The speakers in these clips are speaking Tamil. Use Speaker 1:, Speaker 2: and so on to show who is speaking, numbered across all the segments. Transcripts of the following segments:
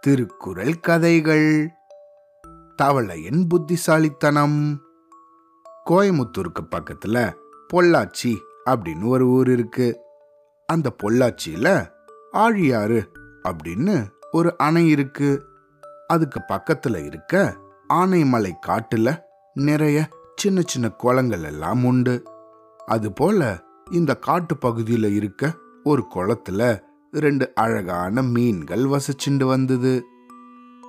Speaker 1: திருக்குறள் கதைகள். தவளையின் புத்திசாலித்தனம். கோயமுத்தூருக்கு பக்கத்துல பொள்ளாச்சி அப்படின்னு ஒரு ஊர் இருக்கு. அந்த பொள்ளாச்சியில ஆழியாறு அப்படின்னு ஒரு அணை இருக்கு. அதுக்கு பக்கத்துல இருக்க ஆனைமலை காட்டுல நிறைய சின்ன சின்ன குளங்கள் எல்லாம் உண்டு. அதுபோல இந்த காட்டு பகுதியில இருக்க ஒரு குளத்துல ரெண்டு அழகான மீன்கள் வசிச்சுண்டு வந்தது.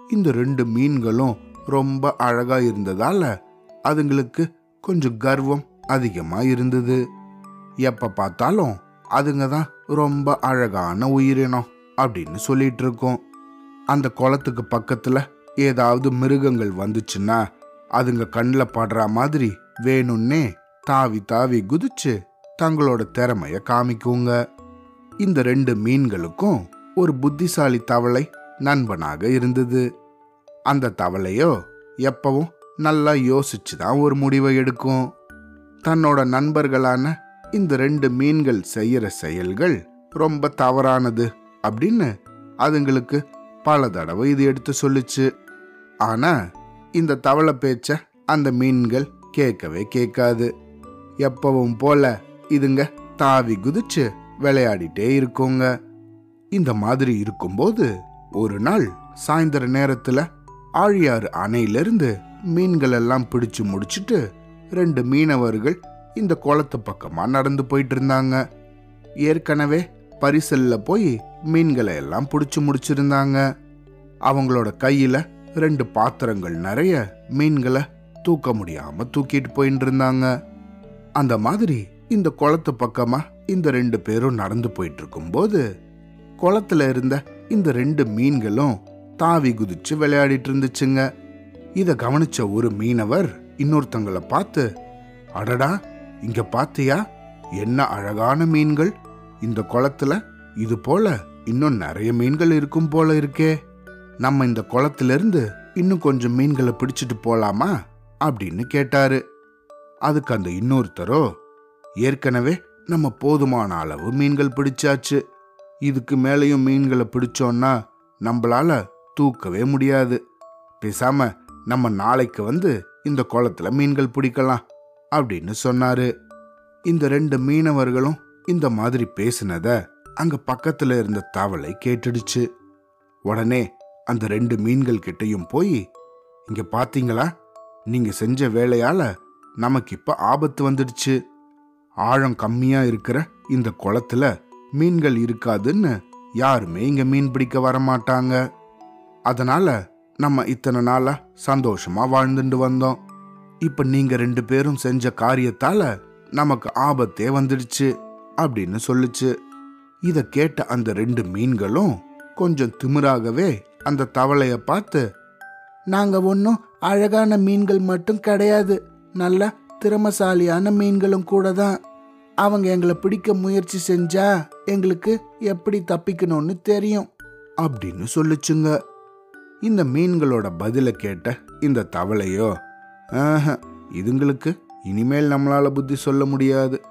Speaker 1: இந்த ரெண்டு மீன்களும் ரொம்ப அழகா இருந்ததால அதுங்களுக்கு கொஞ்சம் கர்வம் அதிகமா இருந்தது. எப்ப பார்த்தாலும் அதுங்க தான் ரொம்ப அழகான உயிரினம் அப்படின்னு சொல்லிட்டு இருக்கோம். அந்த குளத்துக்கு பக்கத்துல ஏதாவது மிருகங்கள் வந்துச்சுன்னா அதுங்க கண்ணில் படுற மாதிரி வேணும்னே தாவி தாவி குதிச்சு தங்களோட திறமைய காமிக்குங்க. இந்த ரெண்டு மீன்களுக்கும் ஒரு புத்திசாலி தவளை நண்பனாக இருந்தது. அந்த தவளையோ எப்பவும் நல்லா யோசிச்சு தான் ஒரு முடிவை எடுக்கும். தன்னோட நண்பர்களான இந்த ரெண்டு மீன்கள் செய்யற செயல்கள் ரொம்ப தவறானது அப்படின்னு அதுங்களுக்கு பல தடவை இது எடுத்து சொல்லுச்சு. ஆனா இந்த தவளை பேச்ச அந்த மீன்கள் கேட்கவே கேட்காது. எப்பவும் போல இதுங்க தாவி குதிச்சு விளையாடிட்டே இருக்கோங்க. இந்த மாதிரி இருக்கும்போது ஒரு நாள் சாயந்தர நேரத்துல ஆழியாறு அணையிலிருந்து மீன்கள் எல்லாம் பிடிச்சு முடிச்சிட்டு ரெண்டு மீனவர்கள் இந்த குளத்து பக்கமா நடந்து போயிட்டு இருந்தாங்க. ஏற்கனவே பரிசல்ல போய் மீன்களை எல்லாம் பிடிச்சு முடிச்சிருந்தாங்க. அவங்களோட கையில ரெண்டு பாத்திரங்கள் நிறைய மீன்களை தூக்க முடியாம தூக்கிட்டு போயிட்டு இருந்தாங்க. அந்த மாதிரி இந்த குளத்து பக்கமா இந்த ரெண்டு பேரும் நடந்து போயிட்டு இருக்கும்போது குளத்துல இருந்த இந்த ரெண்டு மீன்களும் தாவி குதிச்சு விளையாடிட்டு இருந்துச்சுங்க இத கவனிச்ச ஒரு மீனவர் இன்னொருத்தங்களை பார்த்து அடடா இங்க பாத்தியா? என்ன அழகான மீன்கள். இந்த குளத்துல இது போல இன்னும் நிறைய மீன்கள் இருக்கும் போல இருக்கே. நம்ம இந்த குளத்துல இருந்து இன்னும் கொஞ்சம் மீன்களை பிடிச்சிட்டு போலாமா? அப்படின்னு கேட்டாரு. அதுக்கு அந்த இன்னொருத்தரோ ஏற்கனவே நம்ம போதுமான அளவு மீன்கள் பிடிச்சாச்சு. இதுக்கு மேலேயும் மீன்களை பிடிச்சோன்னா நம்மளால தூக்கவே முடியாது. பேசாம நம்ம நாளைக்கு வந்து இந்த குளத்துல மீன்கள் பிடிக்கலாம் அப்படின்னு சொன்னாரு. இந்த ரெண்டு மீனவர்களும் இந்த மாதிரி பேசினத அங்க பக்கத்துல இருந்த தவளை கேட்டுடுச்சு. உடனே அந்த ரெண்டு மீன்கள் கிட்டையும் போய் இங்க பாத்தீங்களா? நீங்க செஞ்ச வேலையால நமக்கு இப்ப ஆபத்து வந்துடுச்சு. ஆழம் கம்மியா இருக்கிற இந்த குளத்துல மீன்கள் இருக்காதுன்னு யாருமே இங்க மீன் பிடிக்க வரமாட்டாங்க. அதனால நம்ம இத்தனை நாளா சந்தோஷமா வாழ்ந்துட்டு வந்தோம். இப்ப நீங்க ரெண்டு பேரும் செஞ்ச காரியத்தால நமக்கு ஆபத்தே வந்துடுச்சு அப்படின்னு சொல்லுச்சு. இத கேட்ட அந்த ரெண்டு மீன்களும் கொஞ்சம் திமிராகவே அந்த தவளைய பார்த்து நாங்க ஒன்றும் அழகான மீன்கள் மட்டும் கிடையாது. நல்ல திறமசாலியான மீன்களும் கூட தான் அவங்க எங்களை பிடிக்க முயற்சி செஞ்சா எங்களுக்கு எப்படி தப்பிக்கணும்னு தெரியும். அப்படின்னு சொல்லுச்சுங்க. இந்த மீன்களோட பதில கேட்ட இந்த தவளையோ ஆஹ இதுங்களுக்கு இனிமேல் நம்மளால புத்தி சொல்ல முடியாது.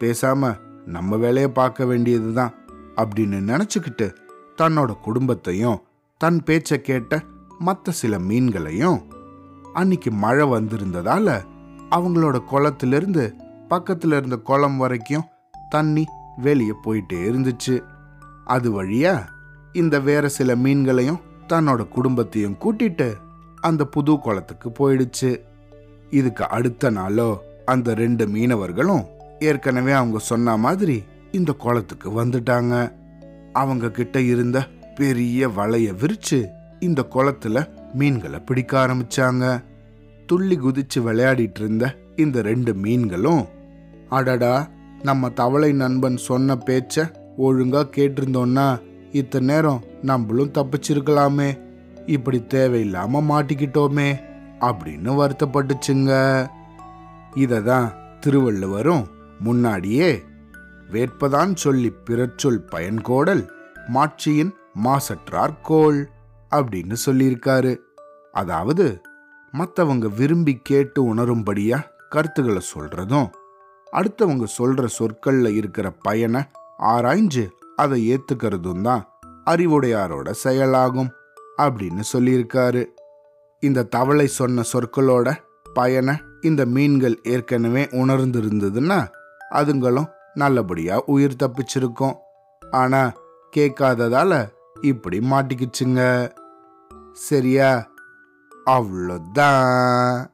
Speaker 1: பேசாம நம்ம வேலையை பார்க்க வேண்டியதுதான் அப்படின்னு நினைச்சுக்கிட்டு தன்னோட குடும்பத்தையும் தன் பேச்சை கேட்ட மற்ற சில மீன்களையும் அன்னைக்கு மழை வந்திருந்ததால அவங்களோட குளத்திலிருந்து பக்கத்தில் இருந்த குளம் வரைக்கும் தண்ணி வெளியே போயிட்டே இருந்துச்சு. அது வழியா இந்த வேற சில மீன்களையும் தன்னோட குடும்பத்தையும் கூட்டிட்டு அந்த புது குளத்துக்கு போயிடுச்சு. இதுக்கு அடுத்த நாளோ அந்த ரெண்டு மீனவர்களும் ஏற்கனவே அவங்க சொன்ன மாதிரி இந்த குளத்துக்கு வந்துட்டாங்க. அவங்க கிட்ட இருந்த பெரிய வலைய விரிச்சு இந்த குளத்துல மீன்களை பிடிக்க ஆரம்பிச்சாங்க. துள்ளி குதிச்சு விளையாடிட்டு இருந்த இந்த ரெண்டு மீன்களும் அடடா நம்ம தவளை நண்பன் சொன்ன பேச்ச ஒழுங்கா கேட்டிருந்தோம்னா இத்தனை நேரம் நம்மளும் தப்பிச்சிருக்கலாமே. இப்படி தேவையில்லாம மாட்டிக்கிட்டோமே அப்படின்னு வருத்தப்பட்டுச்சுங்க. இததான் திருவள்ளுவரும் முன்னாடியே வேட்பதான் சொல்லி பிறச்சொல் பயன்கோடல் மாட்சியின் மாசற்றார் கோள் அப்படின்னு சொல்லியிருக்காரு. அதாவது மற்றவங்க விரும்பி கேட்டு உணரும்படியா கருத்துக்களை சொல்றதும் அடுத்தவங்க சொல்ற சொற்கள்ல இருக்கிற பயனை ஆராய்ஞ்சு அதை ஏத்துக்கிறதும் தான் அறிவுடையாரோட செயலாகும் அப்படின்னு சொல்லியிருக்காரு. இந்த தவளை சொன்ன சொற்களோட பயனை இந்த மீன்கள் ஏற்கனவே உணர்ந்திருந்ததுன்னா அதுங்களும் நல்லபடியா உயிர் தப்பிச்சிருக்கும். ஆனா கேட்காததால இப்படி மாட்டிக்கிச்சுங்க. சரியா? avladin.